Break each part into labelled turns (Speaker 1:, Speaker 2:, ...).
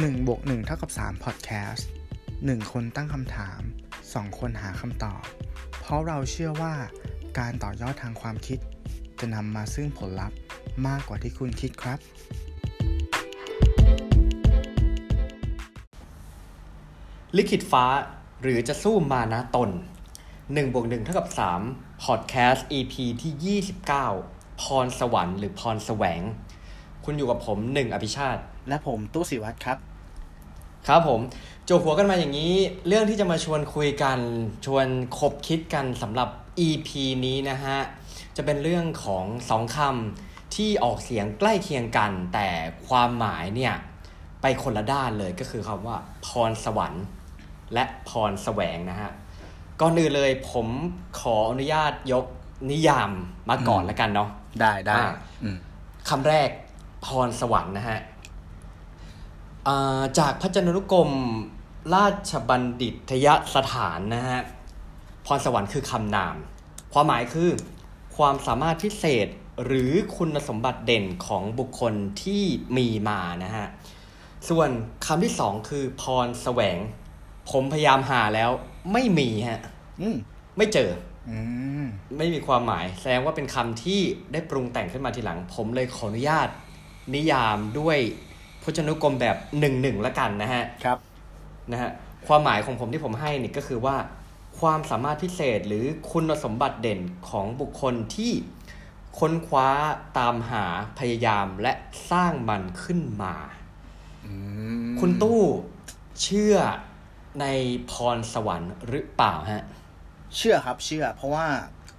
Speaker 1: 1บวก1เท่ากับ3 Podcast 1 คนตั้งคำถาม 2 คนหาคำตอบ เพราะเราเชื่อว่าการต่อยอดทางความคิด จะนำมาซึ่งผลลัพธ์มากกว่าที่คุณคิดครับ
Speaker 2: ลิขิตฟ้าหรือจะสู้มานะตน1บวก1เท่ากับ3 Podcast EP ที่ 29 พรสวรรค์หรือพรแสวง คุณอยู่กับผม 1 อภิชาติ
Speaker 1: และผมตู้สิวัตรครับ
Speaker 2: ครับผมโจหัวกันมาอย่างนี้ เรื่องที่จะมาชวนคุยกันชวนคบคิดกันสำหรับ EP นี้นะฮะ จะเป็นเรื่องของสองคำที่ออกเสียงใกล้เคียงกัน แต่ความหมายเนี่ย ไปคนละด้านเลยก็คือคำว่า พรสวรรค์และพรแสวงนะฮะ ก่อนอื่นเลยผมขออนุญาตยกนิยามมาก่อนแล้วกันเนาะ
Speaker 1: ได้ได้
Speaker 2: อ่า
Speaker 1: อืม
Speaker 2: คำแรกพรสวรรค์นะฮะอ่า จากพระจนานุกรมราชบัณฑิตยสถานนะฮะพรสวรรค์คือคำนาม ความหมายคือ ความสามารถพิเศษหรือคุณสมบัติเด่นของบุคคลที่มีมานะฮะ ส่วนคำที่สองคือพรแสวง ผมพยายามหาแล้วไม่มีฮะ
Speaker 1: อืม
Speaker 2: ไม่เจอ
Speaker 1: อืม
Speaker 2: ไม่มีความหมาย แสดงว่าเป็นคำที่ได้ปรุงแต่งขึ้นมาทีหลัง ผมเลยขออนุญาตนิยามด้วย พจนานุกรมแบบหนึ่งหนึ่งละกันนะฮะ
Speaker 1: ครับ
Speaker 2: นะฮะความหมายของผมที่ผมให้นี่ก็คือว่า ความสามารถพิเศษหรือคุณสมบัติเด่นของบุคคลที่ค้นคว้าตามหาพยายามและสร้างมันขึ้นมา
Speaker 1: อืม
Speaker 2: คุณตู้เชื่อในพรสวรรค์หรือเปล่าฮะ
Speaker 1: เชื่อครับเชื่อ เพราะว่า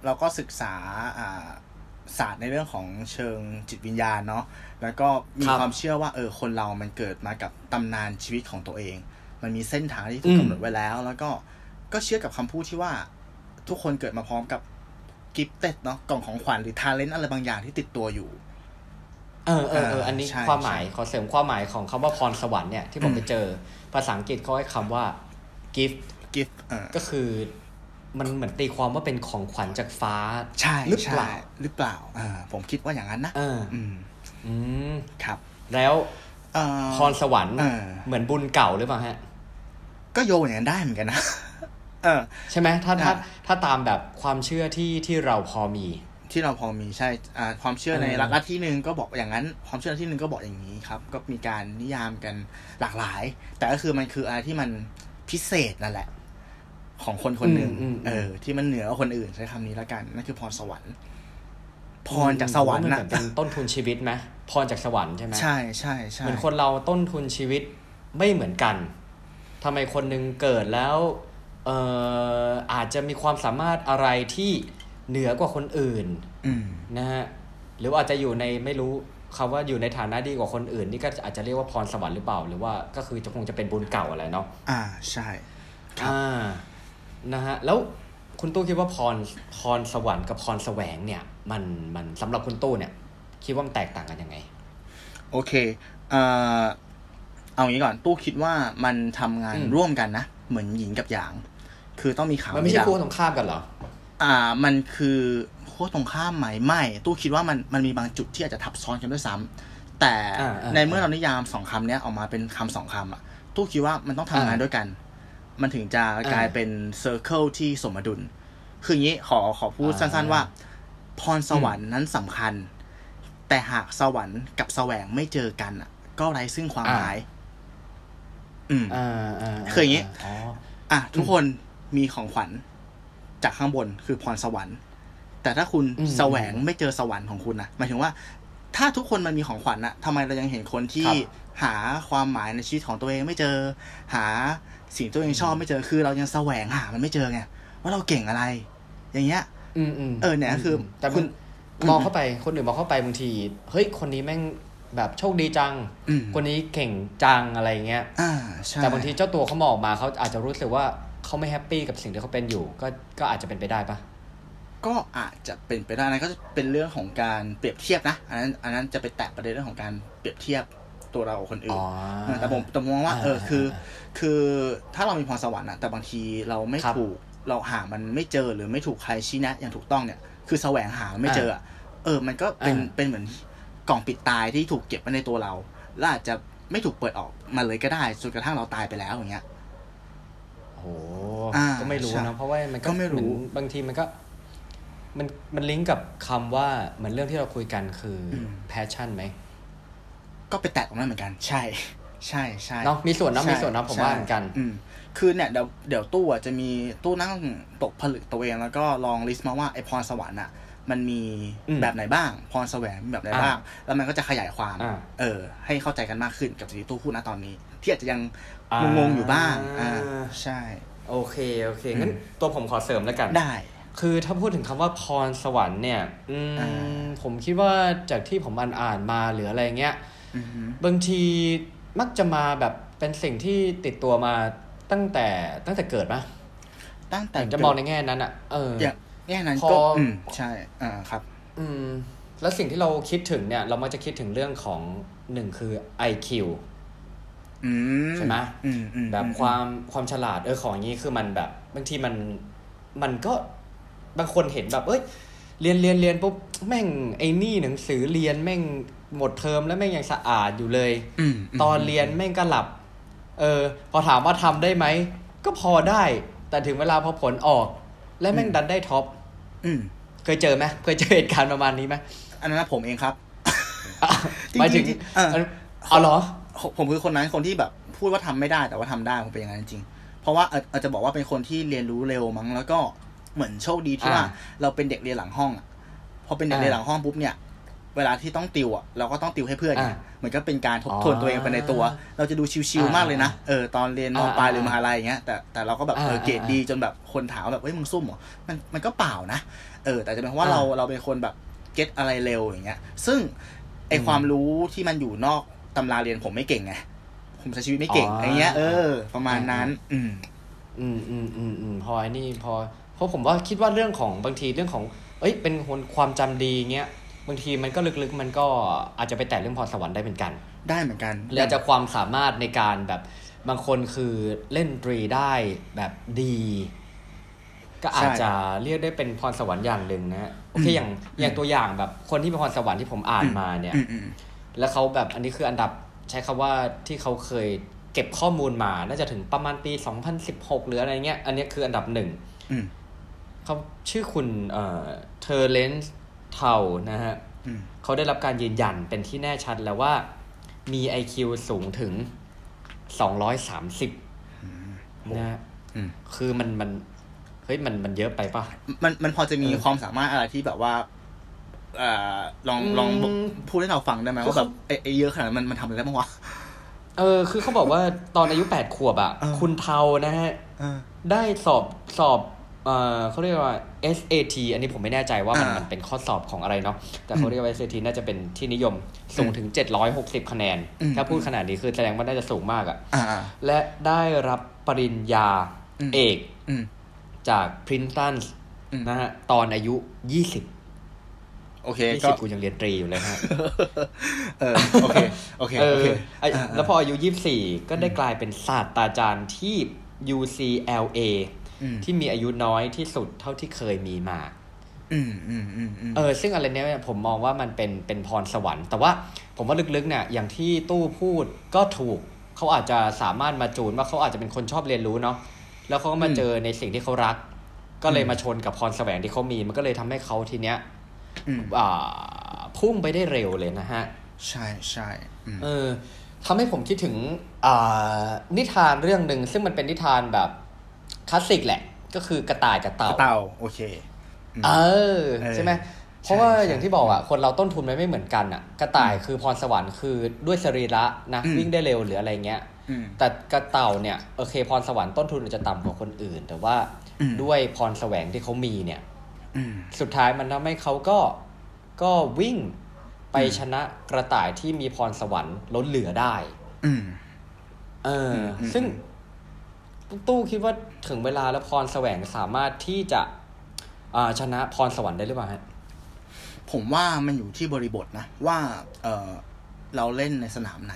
Speaker 1: เราก็ศึกษาอ่า ศาสตร์ในเรื่องของเชิงจิตวิญญาณเนาะแล้วก็มี
Speaker 2: ครับ
Speaker 1: ความเชื่อว่าเออคนเรามันเกิดมากับตำนานชีวิตของตัวเอง มันมีเส้นทางที่ถู
Speaker 2: อืม
Speaker 1: กำหนดไว้แล้ว แล้วก็ก็เชื่อกับคำพูดที่ว่า ทุกคนเกิดมาพร้อมกับ gifted เนาะกล่องของขวัญหรือ talent อะไรบางอย่างที่ติดตัวอยู่
Speaker 2: เออเออเอออันนี้
Speaker 1: ใช่
Speaker 2: ความหมาย
Speaker 1: ใช่
Speaker 2: ขอเสริมความหมายของคำว่าพรสวรรค์เนี่ยที่ผมไปเจอ ภาษาอังกฤษเขาให้คำว่า gift
Speaker 1: กิฟเออ
Speaker 2: ก็คือ มันเหมือนตีความว่าเป็นของขวัญจากฟ้า
Speaker 1: ใช่
Speaker 2: หรือเปล่า
Speaker 1: ใช่หรือเปล่าอ่าผมคิดว่าอย่างนั้นนะ
Speaker 2: เออ
Speaker 1: อืม
Speaker 2: อืม
Speaker 1: ครับ
Speaker 2: แล้ว
Speaker 1: เอ่อ
Speaker 2: พรสวรรค์
Speaker 1: เออ
Speaker 2: เหมือนบุญเก่าหรือเปล่าฮะ
Speaker 1: ก็โยงอย่างนั้นได้เหมือนกันนะเออ
Speaker 2: ใช่ไหมถ้าถ้า
Speaker 1: อะ
Speaker 2: ถ้าตามแบบความเชื่อที่ที่เราพอมี
Speaker 1: ที่เราพอมีใช่อ่าความเชื่อใน
Speaker 2: เออ
Speaker 1: หลักลัทธิหนึ่งก็บอกอย่างนั้น ความเชื่อที่หนึ่งก็บอกอย่างนี้ครับ ก็มีการนิยามกันหลากหลาย แต่ก็คือมันคืออะไรที่มันพิเศษนั่นแหละ ของคนคนหนึ่ง
Speaker 2: อืมอืม
Speaker 1: เออ ที่มันเหนือกว่าคนอื่นใช้คำนี้แล้วกันนั่นคือพรสวรรค์ พรจากสวรรค์
Speaker 2: มัน
Speaker 1: นะ
Speaker 2: เหมือนเป็นต้นทุนชีวิตไหมพรจากสวรรค์ใช่ไหม
Speaker 1: ใช่ใช่ใช่
Speaker 2: เหมือนคนเราต้นทุนชีวิตไม่เหมือนกันทำไมคนหนึ่งเกิดแล้วเอ่ออาจจะมีความสามารถอะไรที่เหนือกว่าคนอื่น
Speaker 1: อืม
Speaker 2: นะฮะหรือว่าอาจจะอยู่ในไม่รู้คำว่าอยู่ในฐานะดีกว่าคนอื่น นี่ก็อาจจะเรียกว่าพรสวรรค์หรือเปล่า หรือว่าก็คือจะคงจะเป็นบุญเก่าอะไรเนาะ
Speaker 1: อ่าใช่ครับ
Speaker 2: อ่า นะฮะแล้วคุณตู้คิดว่าพรพรสวรรค์กับพรแสวงเนี่ย มันมันสำหรับคุณตู้เนี่ย คิดว่ามันแตกต่างกันยังไง
Speaker 1: โอเคเอ่อเอางี้ก่อนตู้คิดว่ามันทำงาน
Speaker 2: อืม
Speaker 1: ร่วมกันนะ เหมือนหยินกับหยาง คือต้องมีขาว
Speaker 2: มันไม่ใช่
Speaker 1: ดำ
Speaker 2: คู่ตรงข้ามกันเหรอ
Speaker 1: อ่ามันคือขั้วตรงข้ามไหมไม่ ตู้คิดว่ามันมันมีบางจุดที่อาจจะทับซ้อนกันด้วยซ้ำแต่
Speaker 2: อ่าอ่า
Speaker 1: ในเมื่อเรานิยามสองคำเนี้ยออกมาเป็นคำสองคำอะตู้คิดว่ามันต้องทำงาน
Speaker 2: อ่า
Speaker 1: ด้วยกัน มันถึงจะกลายเป็นเซอร์เคิลที่สมดุล คืออย่างนี้ขอขอพูด
Speaker 2: อ่า
Speaker 1: สั้นๆว่า พรสวรรค์นั้นสำคัญ แต่หากสวรรค์กับแสวงไม่เจอกันอะ ก็ไร้ซึ่งความหมาย อืม
Speaker 2: อ่าอ่า
Speaker 1: คืออย่างงี้
Speaker 2: อ๋อ
Speaker 1: อะทุกคนมีของขวัญจากข้างบนคือพรสวรรค์ แต่ถ้าคุณ
Speaker 2: อืม
Speaker 1: แสวงไม่เจอสวรรค์ของคุณนะหมายถึงว่า ถ้าทุกคนมันมีของขวัญอะทำไมเรายังเห็นคนที่
Speaker 2: ครับ
Speaker 1: หาความหมายในชีวิตของตัวเองไม่เจอ หา สิ่งตัวเองชอบไม่เจอคือเรายังแสวงหามันไม่เจอไงว่าเราเก่งอะไร อย่างเงี้ย
Speaker 2: อืมอืม
Speaker 1: เออเนี่ยคือ
Speaker 2: แต่
Speaker 1: คุ
Speaker 2: คุณณมองเข้าไปคนอื่นมองเข้าไปบางทีเฮ้ยคนนี้แม่งแบบโชคดีจัง
Speaker 1: อืม
Speaker 2: คนนี้เก่งจังอะไรเงี้ย
Speaker 1: อ่าใช่
Speaker 2: แต่บางทีเจ้าตัวเขามองออกมาเขาอาจจะรู้สึกว่าเขาไม่ happy กับสิ่งที่เขาเป็นอยู่ ก็ก็อาจจะเป็นไปได้ปะ
Speaker 1: ก็อาจจะเป็นไปได้นะก็จะเป็นเรื่องของการเปรียบเทียบนะ อันนั้นอันนั้นจะไปแตะประเด็นเรื่องของการเปรียบเทียบ ตัวเรากับคนอื่นเออแต่ผมแต่ผมมองว่าเออคือ คือถ้าเรามีพรสวรรค์อะแต่บางทีเราไม่
Speaker 2: ครับ
Speaker 1: ถูกเราหามันไม่เจอหรือไม่ถูกใครชี้แนะอย่างถูกต้องเนี่ย คือแสวงหาไม่เจออะเออ มันก็เป็น
Speaker 2: อ่า
Speaker 1: เป็นเหมือนกล่องปิดตายที่ถูกเก็บไว้ในตัวเราแล้วอาจจะไม่ถูกเปิดออกมาเลยก็ได้จนกระทั่งเราตายไปแล้วอย่างเงี้ย
Speaker 2: โอ้ก็ไม่รู้นะเพราะว่ามันก็ไม่รู้บางทีมันก็มันมันลิงก์กับคำว่าเหมือนเรื่องที่เราคุยกันคือ passion ไหม
Speaker 1: ก็ไปแตะตรงนั้นเหมือนกัน ใช่ ใช่ใช่
Speaker 2: เนาะมีส่วนนะมีส่วนนะผมว่าเหมือนกัน
Speaker 1: อืคือเนี่ยเดี๋ยวเดี๋ยวตู้อะจะมีตู้นั่งตกผลึกตัวเองแล้วก็ลองลิสต์มาว่าไอพรสวรรค์อะมันมีแบบไหนบ้าง พรแสวงแบบไหนบ้าง แล้วมันก็จะขยายความ เออ ให้เข้าใจกันมากขึ้นกับสิ่งที่ตู้พูดนะตอนนี้ ที่อาจจะยังงงอยู่บ้าง อ่า ใช่
Speaker 2: โอเค โอเค งั้นตัวผมขอเสริมแล้วกัน
Speaker 1: ได้
Speaker 2: คือถ้าพูดถึงคำว่าพรสวรรค์เนี่ย อืม ผมคิดว่าจากที่ผมอ่านอ่านมาหรืออะไรเงี้ย บางทีมักจะมาแบบเป็นสิ่งที่ติดตัวมาตั้งแต่ตั้งแต่เกิดปะ
Speaker 1: ตั้งแต่
Speaker 2: จะมองในแง่นั้นอะ เออ
Speaker 1: แง่นั้นก็อืมใช่อ่าครับ
Speaker 2: อืม แล้วสิ่งที่เราคิดถึงเนี่ย เรามักจะคิดถึงเรื่องของหนึ่งคือ IQ ใช่ไหมแบบความความฉลาดเออของนี้คือมันแบบ บางทีมันมันก็บางคนเห็นแบบ เอ้ย เรียนเรียนเรียนปุ๊บแม่งไอ้นี่หนังสือเรียนแม่งหมดเทอมแล้วแม่งยังสะอาดอยู่เลยตอนเรียนแม่งก็หลับ เออ พอถามว่าทำได้ไหม ก็พอได้ แต่ถึงเวลาพอผลออก และแม่งดันได้ท็อปเคยเจอไหมเคยเจอเหตุการณ์ประมาณนี้ไหม
Speaker 1: อันนั้นผมเองครับ
Speaker 2: หมายถึงอ๋อเหรอ
Speaker 1: ผมคือคนนั้นคนที่แบบ พูดว่าทำไม่ได้แต่ว่าทำได้ผมเป็นอย่างนั้นจริงเพราะว่าอาจจะบอกว่าเป็นคนที่เรียนรู้เร็วมั้งแล้วก็ เหมือนโชคดีที่ว่า เราเป็นเด็กเรียนหลังห้องอะพอเป็นเด็กเรียนหลังห้องปุ๊บเนี่ยเวลาที่ต้องติวอะเราก็ต้องติวให้เพื่อนเหมือนก็เป็นการทบทวนตัวเองไปในตัว เราจะดูชิวๆมากเลยนะเออตอนเรียนมปลายหรือมหาลัยอย่างเงี้ยแต่แต่เราก็แบบเออเกรดดีจนแบบคนถามแบบเฮ้ยมึงซุ่มเหรอมันมันก็เปล่านะเออ แต่จะเป็นเพราะว่าเราเราเป็นคนแบบเก็ตอะไรเร็วอย่างเงี้ย ซึ่งไอความรู้ที่มันอยู่นอกตำราเรียนผมไม่เก่งไงผมใช้ชีวิตไม่เก่งอย่างเงี้ย เออ ประมาณนั้น อืม
Speaker 2: อืมอืมอืมอืมพอไอ้นี่พอ เพราะผมว่าคิดว่าเรื่องของบางทีเรื่องของ เอ้ยเป็นคนความจำดีเงี้ยบางทีมันก็ลึกๆ มันก็อาจจะไปแตะเรื่องพรสวรรค์ได้เหมือนกัน
Speaker 1: ได้เหมือนกัน
Speaker 2: หรืออาจจะความสามารถในการแบบบางคนคือเล่นดรีได้แบบดี ก็อาจจะเรียกได้เป็นพรสวรรค์อย่างหนึ่งนะโอเคอย่างอย่างตัวอย่างแบบคนที่เป็นพรสวรรค์ที่ผมอ่านมาเนี่ยแล้วเขาแบบอันนี้คืออันดับใช้คำว่าที่เขาเคยเก็บข้อมูลมา น่าจะถึงประมาณปี 2016 หรืออะไรเงี้ย อันนี้คืออันดับหนึ่ง เขาชื่อคุณเทอร์เลนส์เทานะฮะเขาได้รับการยืนยันเป็นที่แน่ชัดแล้วว่ามี IQ สูงถึง230นะคือมันมันเฮ้ยมันมันเยอะไปปะ
Speaker 1: มันมันพอจะมีความสามารถอะไรที่แบบว่าอลองลองพูดให้เราฟังได้ไหมว่าแบบไอ้เยอะขนาดมันมันทำอะไรได้บ้างวะ
Speaker 2: เออ คือเขาบอกว่าตอนอายุแปดขวบอะ คุณเทานะฮะได้สอบสอบ เออเขาเรียกว่า SAT อันนี้ผมไม่แน่ใจว่ามันมันเป็นข้อสอบของอะไรเนาะแต่เขาเรียกว่า SAT น่าจะเป็นที่นิยมสูงถึง 760 คะแนน ถ้าพูดขนาดนี้คือแสดงว่าน่าจะสูงมากอะ่ะและได้รับปริญญาเอกจากพรินตันนะฮะตอนอายุ 20
Speaker 1: โอเค
Speaker 2: ก็กูยังเรียนตรีอยู่เลยฮะ
Speaker 1: เออโอเคโอเคโอเค
Speaker 2: แล้วพออายุ24ก็ได้กลายเป็นศาสตราจารย์ที่ UCLA ที่มีอายุน้อยที่สุดเท่าที่เคยมีมาเออ ซึ่งอะไรเนี้ยผมมองว่ามันเป็นเป็นพรสวรรค์ แต่ว่าผมว่าลึกๆเนี่ยอย่างที่ตู้พูดก็ถูกเขาอาจจะสามารถมาจูนว่าเขาอาจจะเป็นคนชอบเรียนรู้เนาะแล้วเขาก็มาเจอในสิ่งที่เขารัก ก็เลยมาชนกับพรแสวงที่เขามี มันก็เลยทำให้เขาทีเนี้ยอ่าพุ่งไปได้เร็วเลยนะฮะ
Speaker 1: ใช่ใช่
Speaker 2: เออทำให้ผมคิดถึงอ่านิทานเรื่องหนึ่งซึ่งมันเป็นนิทานแบบ คลาสสิกแหละ ก็คือกระต่ายกับเต่า
Speaker 1: กระเต่าโอเค
Speaker 2: เออใช่ไหมเพราะว่าอย่างที่บอกอะคนเราต้นทุนมันไม่เหมือนกันอะ กระต่ายคือพรสวรรค์คือด้วยสรีระนะวิ่งได้เร็วหรืออะไรเงี้ยแต่กระเต่าเนี่ยโอเคพรสวรรค์ต้นทุนอาจจะต่ำกว่าคนอื่น แต่ว่าด้วยพรแสวงที่เขามีเนี่ยสุดท้ายมันทำให้เขาก็ก็วิ่งไปชนะกระต่ายที่มีพรสวรรค์ล้นเหลือได้เออ ซึ่ง ตู้คิดว่าถึงเวลาแล้วพรแสวงสามารถที่จะชนะพรสวรรค์ได้หรือเปล่าฮะ
Speaker 1: ผมว่ามันอยู่ที่บริบทนะ ว่าเออเราเล่นในสนามไหน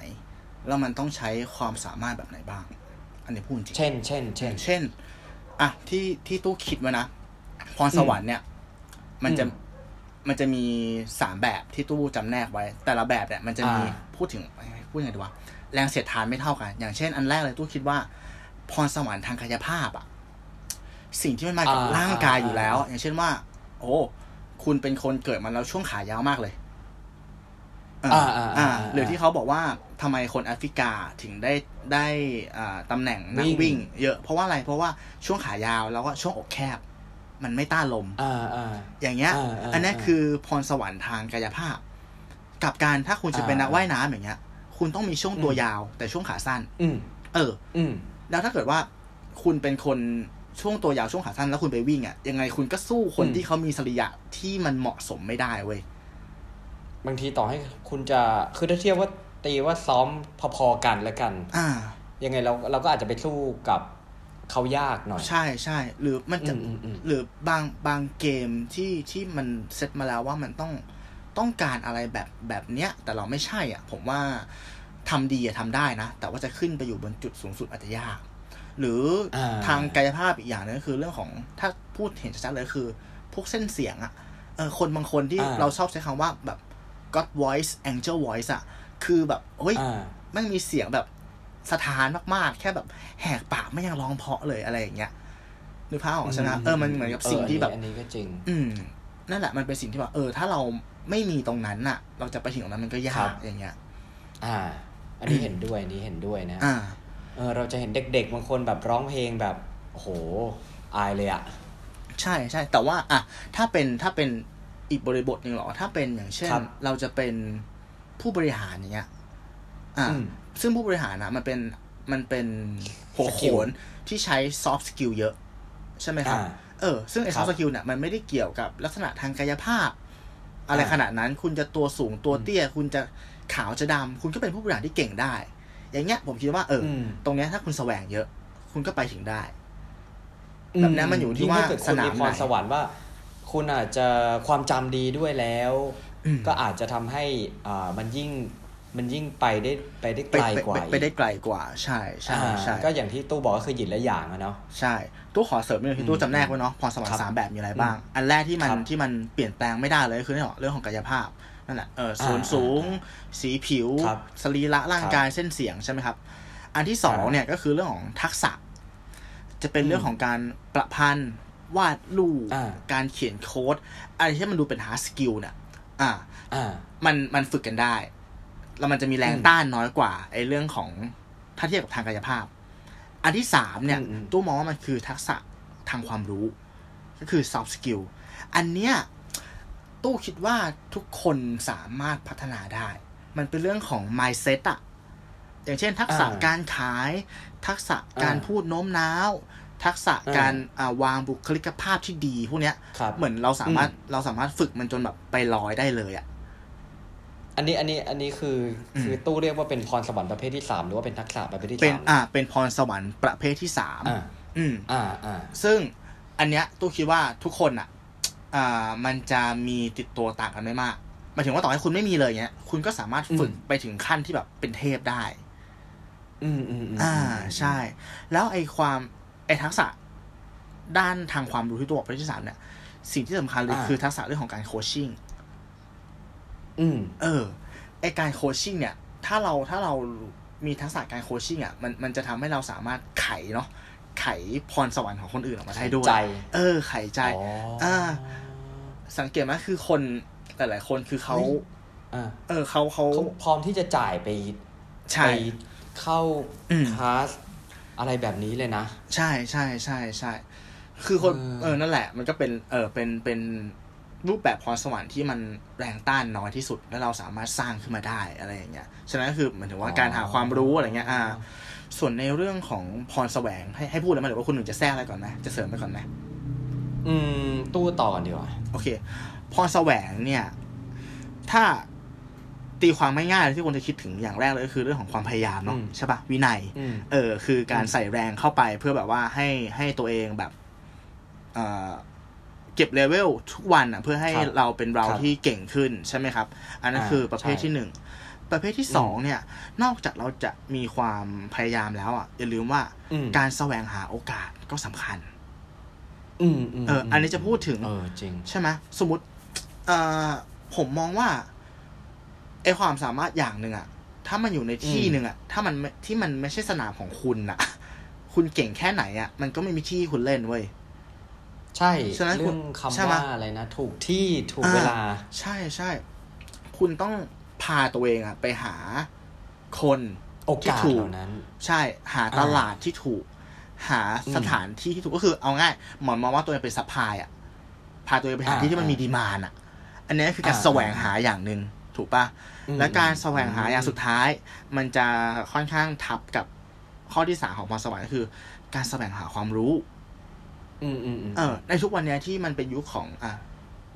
Speaker 1: แล้วมันต้องใช้ความสามารถแบบไหนบ้าง อันนี้พูดจริง
Speaker 2: เช่น เช่น เช่น
Speaker 1: เช่นอะที่ที่ตู้คิดไว้นะพรสวรรค์เนี่ย มันจะมันจะมีสามแบบที่ตู้จำแนกไว้ แต่ละแบบเนี่ยมันจะมีพูดถึงพูดยังไงดีวะแรงเสียดทานไม่เท่ากัน อย่างเช่น อันแรกเลยตู้คิดว่า พรสวรรค์ทางกายภาพอะสิ่งที่มันมากับร่างกายอยู่แล้ว อย่างเช่นว่า โอ้คุณเป็นคนเกิดมาแล้วช่วงขายาวมากเลยอ่าอ่าหรือที่เขาบอกว่าทำไมคนแอฟริกาถึงได้ได้อ่าตำแหน่งนักวิ่ง เยอะเพราะว่าอะไรเพราะว่าช่วงขายาวแล้วก็ช่วงอกแคบ มันไม่ต้านลม
Speaker 2: อ่าอ่า
Speaker 1: อย่างเงี้ย อันนี้คือพรสวรรค์ทางกายภาพ กับการถ้าคุณจะเป็นนักว่ายน้ำอย่างเงี้ย คุณต้องมีช่วงตัวยาวแต่ช่วงขาสั้น
Speaker 2: อื
Speaker 1: เออ
Speaker 2: อื
Speaker 1: แล้วถ้าเกิดว่าคุณเป็นคนช่วงตัวยาวช่วงขาสั้นแล้วคุณไปวิ่งอะยังไงคุณก็สู้คนที่เขามีสริยะที่มันเหมาะสมไม่ได้เว้ย
Speaker 2: บางทีต่อให้คุณจะคือถ้าเทียบว่าตีว่าซ้อมพอๆกันแล้วกัน
Speaker 1: อ่า
Speaker 2: ยังไงเราเราก็อาจจะไปสู้กับเขายากหน่อย
Speaker 1: ใช่ใช่หรือมันจะหรือบางบางเกมที่ที่มันเซตมาแล้วว่ามันต้องต้องการอะไรแบบแบบเนี้ย แต่เราไม่ใช่อะ ผมว่า ทำดีอะทำได้นะ แต่ว่าจะขึ้นไปอยู่บนจุดสูงสุดอาจจะยาก หรืออทางกายภาพอีกอย่างนึงก็คือเรื่องของถ้าพูดเห็นชัดๆเลยคือ พวกเส้นเสียงอะเออคนบางคนที่เราชอบใช้คำว่าแบบ God voice angel voice อะคือแบบเฮ้ยไม่มีเสียงแบบสถานมากๆ แค่แบบแหกปากไม่ยังร้องเพาะเลยอะไรอย่างเงี้ยนึกภาพออกใช่ไหมเออมันเหมือนกับสิ่งที่แบบ
Speaker 2: อันนี้ก็จริง
Speaker 1: อืมนั่นแหละมันเป็นสิ่งที่แบบเออ ถ้าเราไม่มีตรงนั้นน่ะ เราจะไปถึงตรงนั้นมันก็ยากอย่างเงี้ย
Speaker 2: อ่า อันนี้เห็นด้วยอันนี้เห็นด้วยนะอ่าเออเราจะเห็นเด็กๆบางคนแบบร้องเพลงแบบโหอายเลยอะ
Speaker 1: ใช่ใช่แต่ว่าอะถ้าเป็นถ้าเป็นอีกบริบทหนึ่งหรอ ถ้าเป็นอย่างเช่น เราจะเป็นผู้บริหารอย่างเงี้ยอ่าซึ่งผู้บริหารนะมันเป็นมันเป็นหัวโขนที่ใช้ soft skill เยอะ ใช่ไหมครับ เออ ซึ่งไอ้ soft skill เนี่ยมันไม่ได้เกี่ยวกับลักษณะทางกายภาพ อะไรขนาดนั้นคุณจะตัวสูงตัวเตี้ย คุณจะ ขาวจะดำคุณก็เป็นผู้บริหารที่เก่งได้ อย่างเงี้ย ผมคิดว่าเออ ตรงเนี้ยถ้าคุณแสวงเยอะ คุณก็ไปถึงได้แบบนั้นมันอยู่ที่ว่า
Speaker 2: สนามไหนสวรรค์ว่า คุณอาจจะความจำดีด้วยแล้ว ก็อาจจะทำให้อ่ามันยิ่งมันยิ่งไปได้ไปได้ไกลกว่า
Speaker 1: ไปได้ไกลกว่า ใช่ใช่ใช่
Speaker 2: ก็อย่างที่ตู้บอกก็คือหยินและอย่างอะเนาะ
Speaker 1: ใช่ตู้ขอเสริมนิดนึงที่ตู้จำแนกไว้เนาะพรสวรรค์สามแบบมีอะไรบ้าง อันแรกที่มันที่มันเปลี่ยนแปลงไม่ได้เลยคือเรื่องของเรื่องของกายภาพ นั่นแหละเออส่วนสูง สีผิว สรีระร่างกายเส้นเสียงใช่ไหมครับ อันที่สองเนี่ยก็คือเรื่องของทักษะ จะเป็นเรื่องของการประพันธ์วาดรูปการเขียนโค้ดอะไรที่มันดูเป็น hard skill เนี่ยอ่ามันมันฝึกกันได้ แล้วมันจะมีแรงต้านน้อยกว่าไอ้เรื่องของถ้าเทียบกับทางกายภาพ อันที่สามเนี่ยตู้มองว่ามันคือทักษะทางความรู้ ก็คือ soft skill อันเนี้ย ตู้คิดว่าทุกคนสามารถพัฒนาได้ มันเป็นเรื่องของ mindset อะอย่างเช่น ทักษะการขาย ทักษะการพูดโน้มน้าว ทักษะการวางบุคลิกภาพที่ดีพวกเนี้ย เหมือนเราสามารถเราสามารถฝึกมันจนแบบไปลอยได้เลยอะ
Speaker 2: อันนี้อันนี้อันนี้คือคือตู้เรียกว่าเป็นพรสวรรค์ประเภทที่สามหรือว่าเป็นทักษะประเภทที่สาม
Speaker 1: เป็นอ่าเป็นพรสวรรค์ประเภทที่สามอืม
Speaker 2: อ่าอ่า
Speaker 1: ซึ่งอันเนี้ยตู้คิดว่าทุกคนอะ อ่ามันจะมีติดตัวต่างกันไม่มากหมายถึงว่าต่อให้คุณไม่มีเลยเนี้ย คุณก็สามารถฝึกไปถึงขั้นที่แบบเป็นเทพได้
Speaker 2: อืมอืม
Speaker 1: อ่า ใช่ แล้วไอความไอทักษะด้านทางความรู้ที่ตัวประเภทที่สามเนี่ย สิ่งที่สำคัญเลยคือทักษะเรื่องของการโคชชิ่ง
Speaker 2: อืม
Speaker 1: เออ ไอการโคชชิ่งเนี่ย ถ้าเราถ้าเรามีทักษะการโคชชิ่งอะ มันมันจะทำให้เราสามารถไขเนาะ ไขพรสวรรค์ของคนอื่นออกมาได้ด้วย เออ ไขใจ อ่า สังเกตไหมคือคนหลายๆคนคือเขาเออเขาเขา
Speaker 2: พร้อมที่จะจ่ายไปไปเข้าคลาสอะไรแบบนี้เลยนะ
Speaker 1: ใช่ใช่ใช่ใช่คือคนเออนั่นแหละ มันก็เป็นเออเป็นเป็นรูปแบบพรสวรรค์ที่มันแรงต้านน้อยที่สุด และเราสามารถสร้างขึ้นมาได้อะไรอย่างเงี้ย ฉะนั้นคือเหมือนถึงว่าการหาความรู้อะไรเงี้ย อ่า ส่วนในเรื่องของพรแสวงให้ให้พูดแล้วมาหรือว่าคุณหนึ่งจะแทรกอะไรก่อนไหมจะเสริมไปก่อนไหม
Speaker 2: อืม ตู้ต่อกันดีกว่า
Speaker 1: โอเค พรแสวงเนี่ย ถ้าตีความไม่ง่ายที่คนจะคิดถึงอย่างแรกเลยก็คือเรื่องของความพยายามเนาะใช่ปะวินัยเออ คือการใส่แรงเข้าไปเพื่อแบบว่าให้ให้ตัวเองแบบเอ่อเก็บเลเวลทุกวันอะ เพื่อให้เราเป็นเราที่เก่งขึ้นใช่ไหมครับ อันนั้นคือประเภทที่หนึ่ง ประเภทที่สองเนี่ย นอกจากเราจะมีความพยายามแล้วอะอย่าลืมว่าการแสวงหาโอกาสก็สำคัญ
Speaker 2: อืม
Speaker 1: เออ อันนี้จะพูดถึง
Speaker 2: เออจริง
Speaker 1: ใช่ไหมสมมติเอ่อผมมองว่าไอความสามารถอย่างหนึ่งอะ ถ้ามันอยู่ในที่หนึ่งอะถ้ามันที่มันไม่ใช่สนามของคุณอะคุณเก่งแค่ไหนอะมันก็ไม่มีที่คุณเล่นเว้ย
Speaker 2: ใช่เรื่องคำว่าอะไรนะ ถูกที่ถูกเวลา
Speaker 1: ใช่ใช่คุณต้อง พาตัวเองอะไปหาคน
Speaker 2: โอกาสเหล่านั้น
Speaker 1: ใช่หาตลาดที่ถูก หาสถานที่ที่ถูกก็คือเอาง่ายเหมือนมองว่าตัวเองเป็น supply อะพาตัวเองไปหาที่ที่มันมี demand อะอันนี้คือการแสวงหาอย่างหนึ่งถูกปะและการแสวงหาอย่างสุดท้าย มันจะค่อนข้างทับกับข้อที่สามของพรสวรรค์ก็คือ การแสวงหาความรู้
Speaker 2: อืมอืม
Speaker 1: เออ ในทุกวันนี้ที่มันเป็นยุคของอะ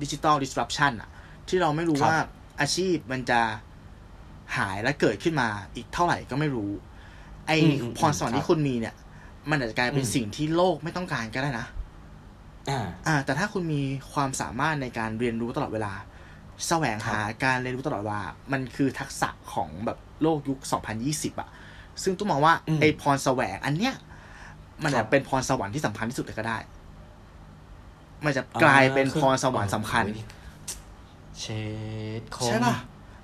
Speaker 1: digital disruption อะ ที่เราไม่รู้ว่า อาชีพมันจะหายและเกิดขึ้นมาอีกเท่าไหร่ก็ไม่รู้ ไอพรสวรรค์ที่คุณมีเนี่ย มันอาจจะกลายเป็นสิ่งที่โลกไม่ต้องการก็ได้นะอ่า แต่ถ้าคุณมีความสามารถในการเรียนรู้ตลอดเวลา แสวงหาการเรียนรู้ตลอดเวลา มันคือทักษะของแบบโลกยุค 2020อะ ซึ่งต้องมองว่าไอพรแสวงอันเนี้ย มันจะเป็นพรสวรรค์ที่สำคัญที่สุดเลยก็ได้ มันจะกลายเป็นพรสวรรค์สำคัญ
Speaker 2: เชด
Speaker 1: ใช่ป่ะ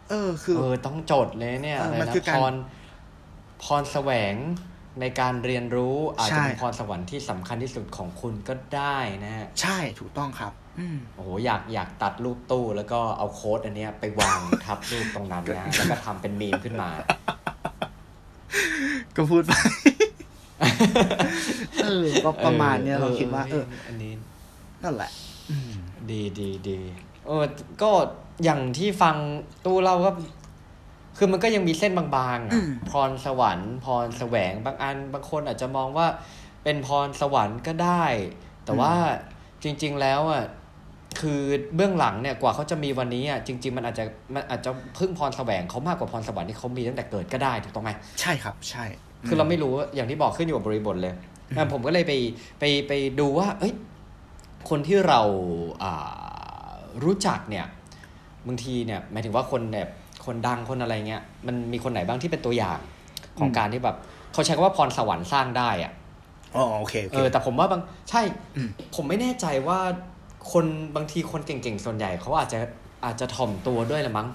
Speaker 1: เออ คือ
Speaker 2: เออ ต้องจดเลยเนี่ยมันคือการพร พรแสวงในการเรียนรู้อาจจะเป็นพรสวรรค์ที่สำคัญที่สุดของคุณก็ได้นะฮะ
Speaker 1: ใช่ถูกต้องครับอื
Speaker 2: โอ้โหอยากอยากตัดรูปตู้แล้วก็เอาโค้ดอันเนี้ยไปวางทับรูปตรงนั้นนะแล้วก็ทำเป็นมีมขึ้นมา
Speaker 1: ก็พูดไปเออก็ประมาณเนี้ยเราคิดว่า เออ
Speaker 2: อันนี้
Speaker 1: นั่นแหละ
Speaker 2: ดีดีดี เออก็อย่างที่ฟังตู้เล่าก็คือมันก็ยังมีเส้นบางๆพรสวรรค์ พรแสวงบางอันบางคนอาจจะมองว่าเป็นพรสวรรค์ก็ได้ แต่ว่าจริง ๆแล้วอะคือเบื้องหลังเนี่ยกว่าเขาจะมีวันนี้อะจริง ๆ มันอาจจะมันอาจจะพึ่งพรแสวงเขามากกว่าพรสวรรค์ที่เขามีตั้งแต่เกิดก็ได้ถูกต้องไหม
Speaker 1: ใช่ครับ ใช่
Speaker 2: คือเราไม่รู้อย่างที่บอกขึ้นอยู่กับบริบทเลยผมก็เลยไปไปไปดูว่า เอ้ยคนที่เราอ่า รู้จักเนี่ยบางทีเนี่ยหมายถึงว่าคนแบบคนดังคนอะไรเงี้ยมันมีคนไหนบ้างที่เป็นตัวอย่างของการที่แบบเขาใช้คำว่าพรสวรรค์สร้างได้อะ
Speaker 1: อ๋อโอเค
Speaker 2: เออแต่ผมว่าบางใช่ผมไม่แน่ใจว่าคนบางทีคนเก่งๆส่วนใหญ่เขาอาจจะอาจจะถ่อมตัวด้วยละมั้ง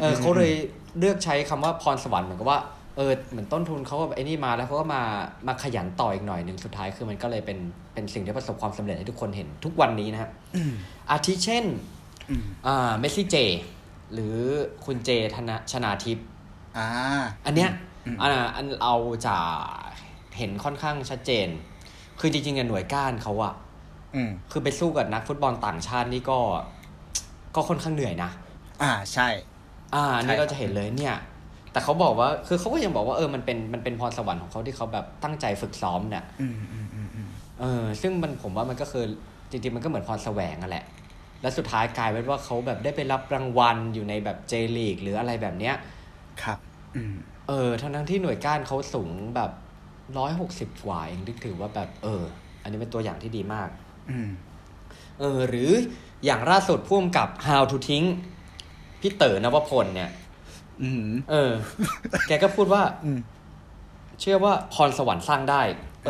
Speaker 2: เออเขาเลยเลือกใช้คำว่าพรสวรรค์เหมือนกับว่า เออเหมือนต้นทุนเขาแบบไอ้นี่มาแล้วเขาก็มามาขยันต่ออีกหน่อยหนึ่งสุดท้ายคือมันก็เลยเป็นเป็นสิ่งที่ประสบความสำเร็จให้ทุกคนเห็นทุกวันนี้นะครับอาทิเช่นอ่าเมสซี่เจ หรือคุณเจธนชนาทิพย์
Speaker 1: อ่า
Speaker 2: อันเนี้ยอันอันเราจะเห็นค่อนข้างชัดเจน คือจริงๆหน่วยก้านเขาอะคือไปสู้กับนักฟุตบอลต่างชาตินี่ก็ ก็ค่อนข้างเหนื่อยนะ
Speaker 1: อ่าใช่
Speaker 2: อ่านี่เราจะเห็นเลยเนี่ย แต่เขาบอกว่าคือเขาก็ยังบอกว่าเออมันเป็นมันเป็นพรสวรรค์ของเขาที่เขาแบบตั้งใจฝึกซ้อมเนี่ยเออ ซึ่งมันผมว่ามันก็คือจริงๆมันก็เหมือนพรแสวงอะแหละ แล้วสุดท้ายกลายเป็นว่าเขาแบบได้ไปรับรางวัลอยู่ในแบบเจลีกหรืออะไรแบบเนี้ย
Speaker 1: ครับอืม
Speaker 2: เออทั้งทั้งที่หน่วยก้านเขาสูงแบบร้อยหกสิบกว่าเองถือว่าแบบ เออ อันนี้เป็นตัวอย่างที่ดีมาก
Speaker 1: อืม
Speaker 2: เออ หรืออย่างล่าสุดพ่วงกับ How to ทิ้งพี่เต๋อนวพลเนี่ย
Speaker 1: อืม
Speaker 2: เออ แกก็พูดว่าเชื่อว่าพรสวรรค์สร้างได้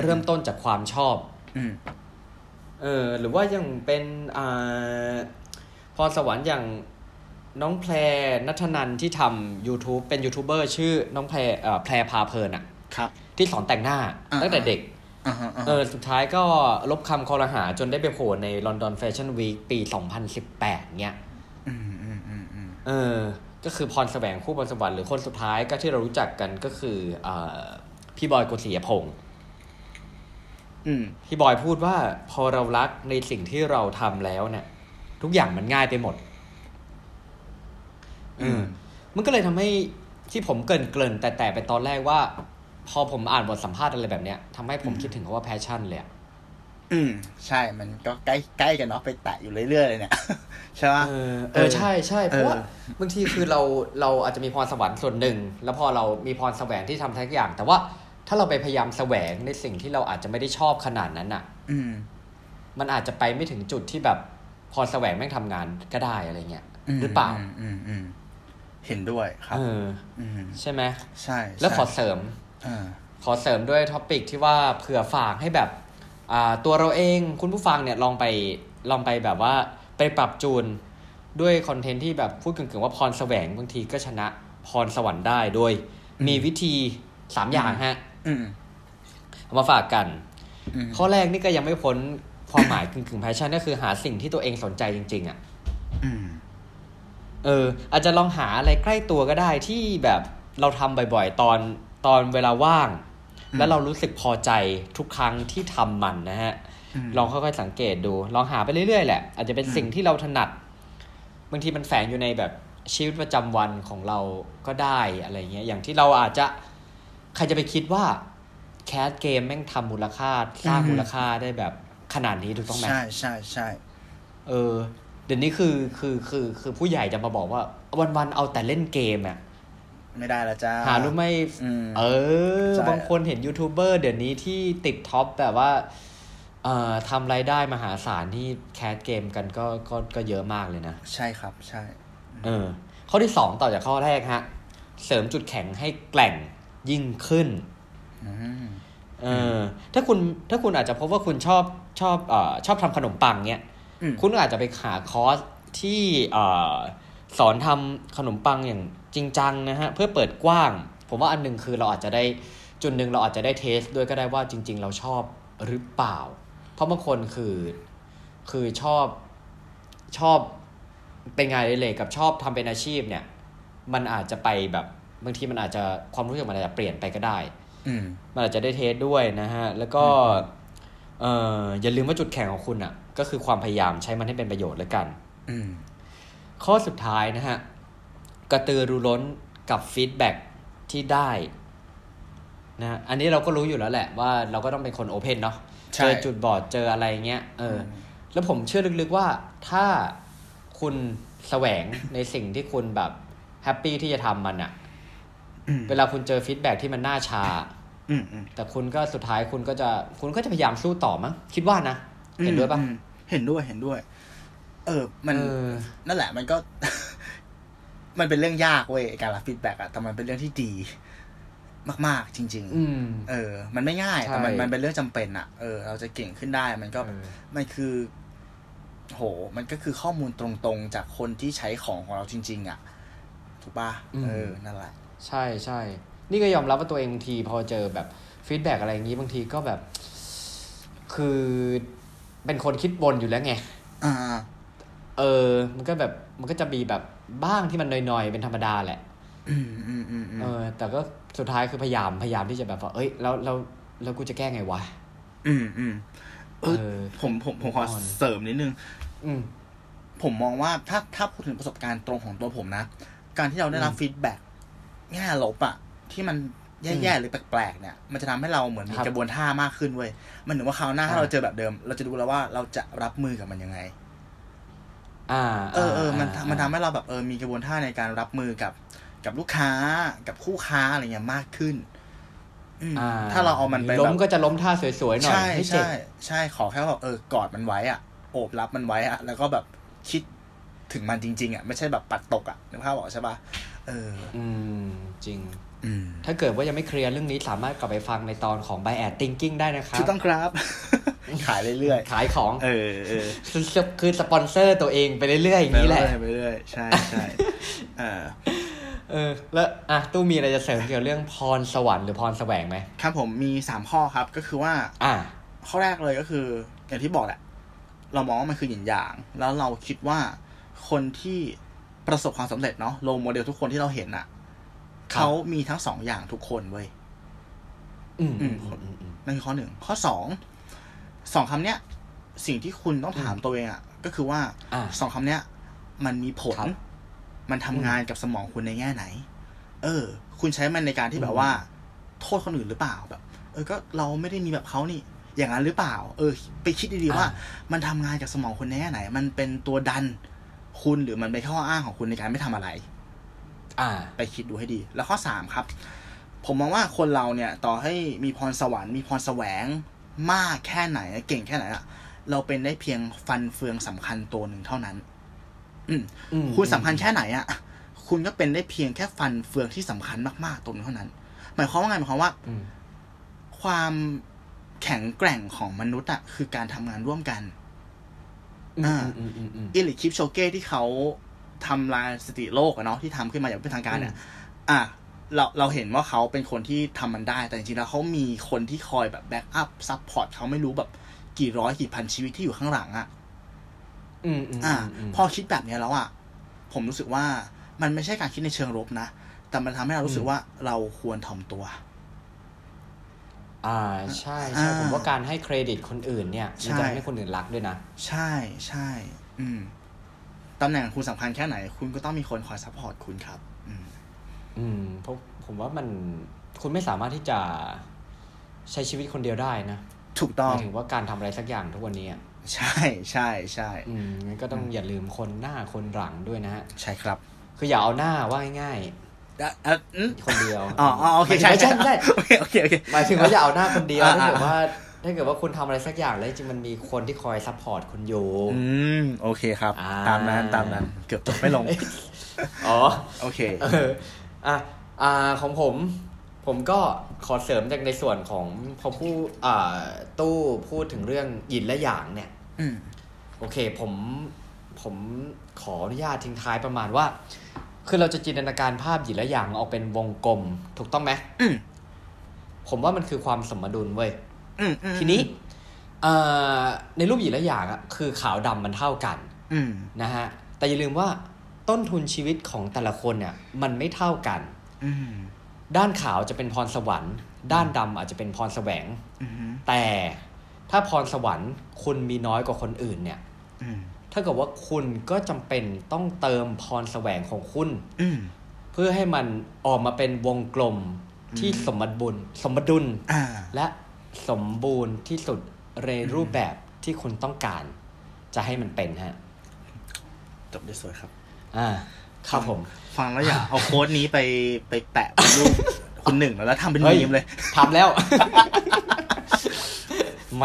Speaker 2: เริ่มต้นจากความชอบ
Speaker 1: อืม
Speaker 2: เออ หรือว่ายังเป็นอ่าพรสวรรค์อย่างน้องแพรนัทนันที่ทำ YouTube เป็นยูทูบเบอร์ชื่อน้องแพรเอ่อแพรพาเพลินอะ
Speaker 1: ครับ
Speaker 2: ที่สอนแต่งหน้าตั้งแต่เด็กเออสุดท้ายก็ลบคำคอรหาจนได้ไปโผล่ในลอนดอนแฟชั่นวีคปี 2018 เนี้ยเออ ก็คือพรแสวงคู่พรสวรรค์หรือคนสุดท้ายก็ที่เรารู้จักกันก็คืออพี่บอยกฤษยพงศ์พี่บอยพูดว่าพอเรารักในสิ่งที่เราทำแล้วเนี่ย ทุกอย่างมันง่ายไปหมด อืมมันก็เลยทำให้ที่ผมเกินเกินแต่แต่ไปตอนแรกว่า พอผมอ่านบทสัมภาษณ์อะไรแบบเนี้ยทำให้ผมคิดถึงคาว่าแพชชั่นเลย
Speaker 1: อื ม ใช่มันก็ใกล้ใกล้กันเนาะไปแตะอยู่เรื่อยๆเลยเนี่ยใช่ไหม
Speaker 2: เออใช่ใช่เพราะว่าบางทีคือเราเราอาจจะมีพรสวรรค์ส่วนหนึ่ง แล้วพอเรามีพรแสวงที่ทำทุกอย่าง แต่ว่าถ้าเราไปพยายามแสวงในสิ่งที่เราอาจจะไม่ได้ชอบขนาดนั้นอะ
Speaker 1: อืม
Speaker 2: มันอาจจะไปไม่ถึงจุดที่แบบพอแสวงแม่งทำงานก็ได้อะไรเงี้ยหรือเปล่า
Speaker 1: อืมอืมเห็นด้วยครับเอ
Speaker 2: อใช่ไหม
Speaker 1: ใช่
Speaker 2: แล้วขอเสริม
Speaker 1: อ
Speaker 2: ขอเสริมด้วย topic ที่ว่าเผื่อฝากให้แบบอ่า ตัวเราเองคุณผู้ฟังเนี่ยลองไปลองไปแบบว่าไปปรับจูนด้วย content ที่แบบพูดกึ่งๆว่าพรแสวงบางทีก็ชนะพรสวรรค์ได้โดย มีวิธีสามอย่างฮะเอามาฝากกัน ข้อแรกนี่ก็ยังไม่พ้นความหมายกึ่งกึ่งแพชชั่นก็คือหาสิ่งที่ตัวเองสนใจจริง ๆอะเออ อาจจะลองหาอะไรใกล้ตัวก็ได้ที่แบบเราทำบ่อยๆ ตอนตอนเวลาว่าง แล้วเรารู้สึกพอใจทุกครั้งที่ทำมันนะฮะลองค่อยๆสังเกตดู ลองหาไปเรื่อยๆแหละ อาจจะเป็นสิ่งที่เราถนัดบางทีมันแฝงอยู่ในแบบชีวิตประจำวันของเราก็ได้อะไรเงี้ยอย่างที่เราอาจจะใครจะไปคิดว่า cast เกมแม่งทำมูลค่าสร้างมูลค่าได้แบบขนาดนี้ถูกต้องไหม
Speaker 1: ใช่ใช่ใช่
Speaker 2: เออเดี๋ยวนี้คือคือคือคือผู้ใหญ่จะมาบอกว่าวันๆเอาแต่เล่นเกมอะ
Speaker 1: ไม่ได้ละจ้า
Speaker 2: หารู้ไหมเออ บางคนเห็นยูทูบเบอร์เดี๋ยวนี้ที่ติด top แบบว่าเอ่อทำรายได้มหาศาลที่ cast เกมกันก็ก็ก็เยอะมากเลยนะ
Speaker 1: ใช่ครับใช่
Speaker 2: เออ ข้อที่สองต่อจากข้อแรกฮะ เสริมจุดแข็งให้แกล่งยิ่งขึ้นเออ ถ้าคุณถ้าคุณอาจจะพบว่าคุณชอบชอบเอ่อชอบทำขนมปังเนี้ย คุณอาจจะไปหาคอร์สที่เอ่อ สอนทำขนมปังอย่างจริงจังนะฮะเพื่อเปิดกว้าง ผมว่าอันหนึ่งคือเราอาจจะได้จุดหนึ่งเราอาจจะได้เทสด้วยก็ได้ว่าจริง ๆ เราชอบหรือเปล่า เพราะบางคนคือคือชอบชอบเป็นงานเลยกับชอบทำเป็นอาชีพเนี่ย มันอาจจะไปแบบบางทีมันอาจจะความรู้สึกมันอาจจะเปลี่ยนไปก็ได้มันอาจจะได้เทสด้วยนะฮะ แล้วก็เอออย่าลืมว่าจุดแข็งของคุณอะ ก็คือความพยายามใช้มันให้เป็นประโยชน์แล้วกัน ข้อสุดท้ายนะฮะ กระตือรือร้นกับฟีดแบ็ที่ได้นะอันนี้เราก็รู้อยู่แล้วแหละว่าเราก็ต้องเป็นคนโอเพนเนาะเจอจุดบอดเจออะไรเงี้ยเออ แล้วผมเชื่อลึกๆว่าถ้าคุณแสวงในสิ่งที่คุณแบบ happy ที่จะทำมันอะเวลาคุณเจอ feedback ที่มันหน้าชาแต่คุณก็สุดท้ายคุณก็จะคุณก็จะพยายามสู้ต่อมั้งคิดว่านะ เห็นด้วยปะ
Speaker 1: เห็นด้วยเห็นด้วย เออ มันนั่นแหละ มันก็ มันเป็นเรื่องยากเว้ยการรับ feedback อะแต่มันเป็นเรื่องที่ดี มาก ๆ จริง ๆ เออ มันไม่ง่าย แต่มันมันเป็นเรื่องจำเป็นอะเออเราจะเก่งขึ้นได้ มันก็มันคือ โห มันก็คือข้อมูลตรงๆ จากคนที่ใช้ของของเราจริง ๆอะถูกปะเออนั่นแหละ
Speaker 2: ใช่ใช่นี่ก็ยอมรับว่าตัวเองบางทีพอเจอแบบฟีดแบ็อะไรอย่างนี้บางทีก็แบบ คือเป็นคนคิดบนอยู่แล้วไง อ่า เออ มันก็แบบมันก็จะมีแบบบ้างที่มันน้อยๆ เป็นธรรมดาแหละเออ แต่ก็สุดท้ายคือพยายามพยายามที่จะแบบว่าเอ้ยแล้วแล้วแล้วกูจะแก้ไงวะ
Speaker 1: อืมอืมเออผมผมผมขอเสริมนิดนึง อืมผมมองว่าถ้าถ้าพูดถึงประสบการณ์ตรงของตัวผมนะ การที่เราได้รับฟีดแบ็กแง่ลบอะที่มันแย่ๆหรือแปลกๆเนี่ย มันจะทำให้เราเหมือนมีกระบวนท่ามากขึ้นเว้ย มันถึงว่าคราวหน้าถ้าเราเจอแบบเดิม เราจะดูแล้วว่าเราจะรับมือกับมันยังไง อ่าเออเออมันมันทำให้เราแบบเออมีกระบวนท่าในการรับมือกับกับลูกค้ากับคู่ค้าอะไรเงี้ยมากขึ้นถ้าเราเอามันไป
Speaker 2: ล้มก็จะล้มท่าสวยๆหน่อยใช่
Speaker 1: ใช่ใช่ขอแค่แบบเออกอดมันไว้อะโอบรับมันไว้อะ แล้วก็แบบคิดถึงมันจริง ๆ อะ ไม่ใช่แบบปัดตกอะนึกภาพบอกใช่ปะเออ
Speaker 2: อืม จริงถ้าเกิดว่ายังไม่เคลียร์เรื่องนี้สามารถกลับไปฟังในตอนของ By Ad Thinking ได้นะครับ
Speaker 1: ถูกต้องครับ ขายเรื่อย
Speaker 2: ๆ ขายของ
Speaker 1: เออเออ
Speaker 2: คือคือสปอนเซอร์ตัวเองไปเรื่อยๆอย่างนี้แหละ
Speaker 1: ไปเรื่อยใช่ใช่
Speaker 2: อ่าเออแล้วอะตู้มีอะไรจะเสริมเกี่ยวกับเรื่องพรสวรรค์หรือพรแสวงไหม
Speaker 1: ครับผมมีสามข้อครับก็คือว่า อ่าข้อแรกเลยก็คือ อย่างที่บอกแหละ เรามองว่ามันคือหยินหยาง แล้วเราคิดว่าคนที่ประสบความสำเร็จเนาะ role model ทุกคนที่เราเห็นอะเขามีทั้งสองอย่างทุกคนเว้ยนั่นคือข้อหนึ่งข้อสอง สองคำเนี้ย สิ่งที่คุณต้องถามตัวเองอะก็คือว่าสองคำเนี้ย มันมีผล มันทำงานกับสมองคุณในแง่ไหน เออ คุณใช้มันในการที่แบบว่า โทษคนอื่นหรือเปล่าแบบ เออก็เราไม่ได้มีแบบเขานี่ อย่างนั้นหรือเปล่า เออ ไปคิดดีๆว่า มันทำงานกับสมองคุณในแง่ไหน มันเป็นตัวดันคุณหรือมันเป็นข้ออ้างของคุณในการไม่ทำอะไร อ่า ไปคิดดูให้ดี แล้วข้อสามครับ ผมมองว่าคนเราเนี่ย ต่อให้มีพรสวรรค์มีพรแสวง มากแค่ไหนเก่งแค่ไหนอะเราเป็นได้เพียงฟันเฟืองสำคัญตัวหนึ่งเท่านั้น อืมคุณสำคัญแค่ไหนอะคุณก็เป็นได้เพียงแค่ฟันเฟืองที่สำคัญมากๆตัวนึงเท่านั้น หมายความว่าไงหมายความว่าความแข็งแกร่งของมนุษย์อะคือการทำงานร่วมกันอ่าอิลิคิปโชเก้ที่เขาทำลายสถิติโลกอะเนาะที่ทำขึ้นมาอย่างเป็นทางการเนี่ยอะ เราเราเห็นว่าเขาเป็นคนที่ทำมันได้ แต่จริงๆแล้วเขามีคนที่คอยแบบ backup support เขาไม่รู้แบบกี่ร้อยกี่พันชีวิตที่อยู่ข้างหลังอะ
Speaker 2: อืมอืม
Speaker 1: อ่า
Speaker 2: อืม
Speaker 1: พอคิดแบบเนี้ยแล้วอะ ผมรู้สึกว่ามันไม่ใช่การคิดในเชิงลบนะ แต่มันทำให้เรารู้สึกว่าเราควรถ่อมตัว
Speaker 2: อ่า ใช่ใช่
Speaker 1: อ่า
Speaker 2: ผมว่าการให้เครดิตคนอื่นเนี่ยมัน
Speaker 1: ใช่
Speaker 2: จะทำให้คนอื่นรักด้วยนะ
Speaker 1: ใช่ใช่ อืมตำแหน่งคุณสำคัญแค่ไหน คุณก็ต้องมีคนคอย support คุณครับ อืม
Speaker 2: อืมเพราะผมว่ามันคุณไม่สามารถที่จะใช้ชีวิตคนเดียวได้นะ
Speaker 1: ถูกต้อง
Speaker 2: มายถึงว่าการทำอะไรสักอย่างทุกวันนี้อะ
Speaker 1: ใช่ใช่ใช่
Speaker 2: อืมงั้นก็ต้องอย่าลืมคนหน้าคนหลังด้วยนะฮะ
Speaker 1: ใช่ครับ
Speaker 2: คืออย่าเอาหน้าว่าง่าย
Speaker 1: อะอะอืม
Speaker 2: ๆคนเดียว
Speaker 1: อ๋ออ๋อโอเค
Speaker 2: หมายถึง
Speaker 1: ใช่
Speaker 2: ไม่ใช่ไม่ใช่
Speaker 1: โอเค โอเค โอเค
Speaker 2: หมายถึงว่าอย่าเอาหน้าคนเดียว
Speaker 1: อ่า
Speaker 2: ถ้าเกิด
Speaker 1: อ่า
Speaker 2: ว่า ถ้าเกิดว่าคุณทำอะไรสักอย่างแล้วจริงๆมันมีคนที่คอย support คุณอยู่
Speaker 1: อืมโอเคครับ
Speaker 2: อ่า
Speaker 1: ตามนั้น ตามนั้น เกือบจบไม่ลง
Speaker 2: อ๋อ
Speaker 1: โอเค
Speaker 2: เอออะอ่าของผม ผมก็ขอเสริมจากในส่วนของพอผู้อ่าตู้พูดถึงเรื่องหยินและหยางเนี่ย
Speaker 1: อืม
Speaker 2: โอเค ผมผมขออนุญาตทิ้งท้ายประมาณว่า คือเราจะจินตนาการภาพหยินและหยางออกเป็นวงกลม ถูกต้องไหม
Speaker 1: อืม
Speaker 2: ผมว่ามันคือความสมดุลเว้ย
Speaker 1: อืมอืม
Speaker 2: ทีนี้เอ่อในรูปหยินและหยางอะคือขาวดำมันเท่ากัน
Speaker 1: อืม
Speaker 2: นะฮะ แต่อย่าลืมว่า ต้นทุนชีวิตของแต่ละคนเนี่ยมันไม่เท่ากัน
Speaker 1: อืม
Speaker 2: ด้านขาวจะเป็นพรสวรรค์ ด้านดำอาจจะเป็นพรแสวง
Speaker 1: อืม
Speaker 2: แต่ถ้าพรสวรรค์คุณมีน้อยกว่าคนอื่นเนี่ย
Speaker 1: อืม
Speaker 2: ถ้ากับว่าคุณก็จำเป็นต้องเติมพรแสวงของคุณ
Speaker 1: อืม
Speaker 2: เพื่อให้มันออกมาเป็นวงกลมที่สมบูรณ์สมดุล
Speaker 1: อ่า
Speaker 2: และสมบูรณ์ที่สุดในรูปแบบที่คุณต้องการ จะให้มันเป็นฮะ
Speaker 1: จบได้สวยครับ
Speaker 2: อ่าครับผม
Speaker 1: ฟังแล้วอยากเอาโค้ดนี้ไปไปแปะเป็นรูปคุณหนึ่งแล้วแล้วทำเป็น
Speaker 2: เฮ้ย
Speaker 1: มีมเลย
Speaker 2: ทำแล้วแหม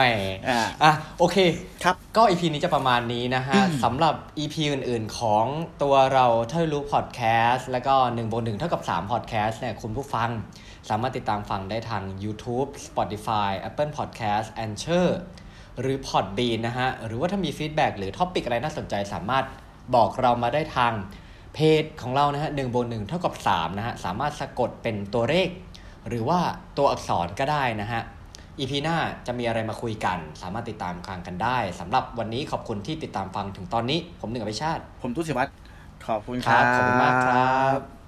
Speaker 1: อ่า
Speaker 2: อะโอเค
Speaker 1: ครับ
Speaker 2: ก็ EP นี้จะประมาณนี้นะฮะ
Speaker 1: อืม
Speaker 2: สำหรับ EP อื่น ๆ ของตัวเราเท่ารู้พอดแคสต์แล้วก็1บน1เท่ากับ3พอดแคสต์เนี่ยคุณผู้ฟังสามารถติดตามฟังได้ทาง YouTube Spotify Apple Podcast Anchor หรือ Podbean นะฮะ หรือว่าถ้ามี feedback หรือ topic อะไรน่าสนใจสามารถ บอกเรามาได้ทางเพจของเรานะฮะหนึ่งบนหนึ่งเท่ากับ3นะฮะสามารถสะกดเป็นตัวเลข หรือว่าตัวอักษรก็ได้นะฮะอีพีหน้าจะมีอะไรมาคุยกัน สามารถติดตามฟังกันได้สำหรับวันนี้ขอบคุณที่ติดตามฟังถึงตอนนี้ ผมหนึ่งอภิชาติ
Speaker 1: ผมตุ้ศิวัตรขอบคุณ
Speaker 2: ค
Speaker 1: ค
Speaker 2: รั
Speaker 1: รั
Speaker 2: บบขอบคุณมากครับ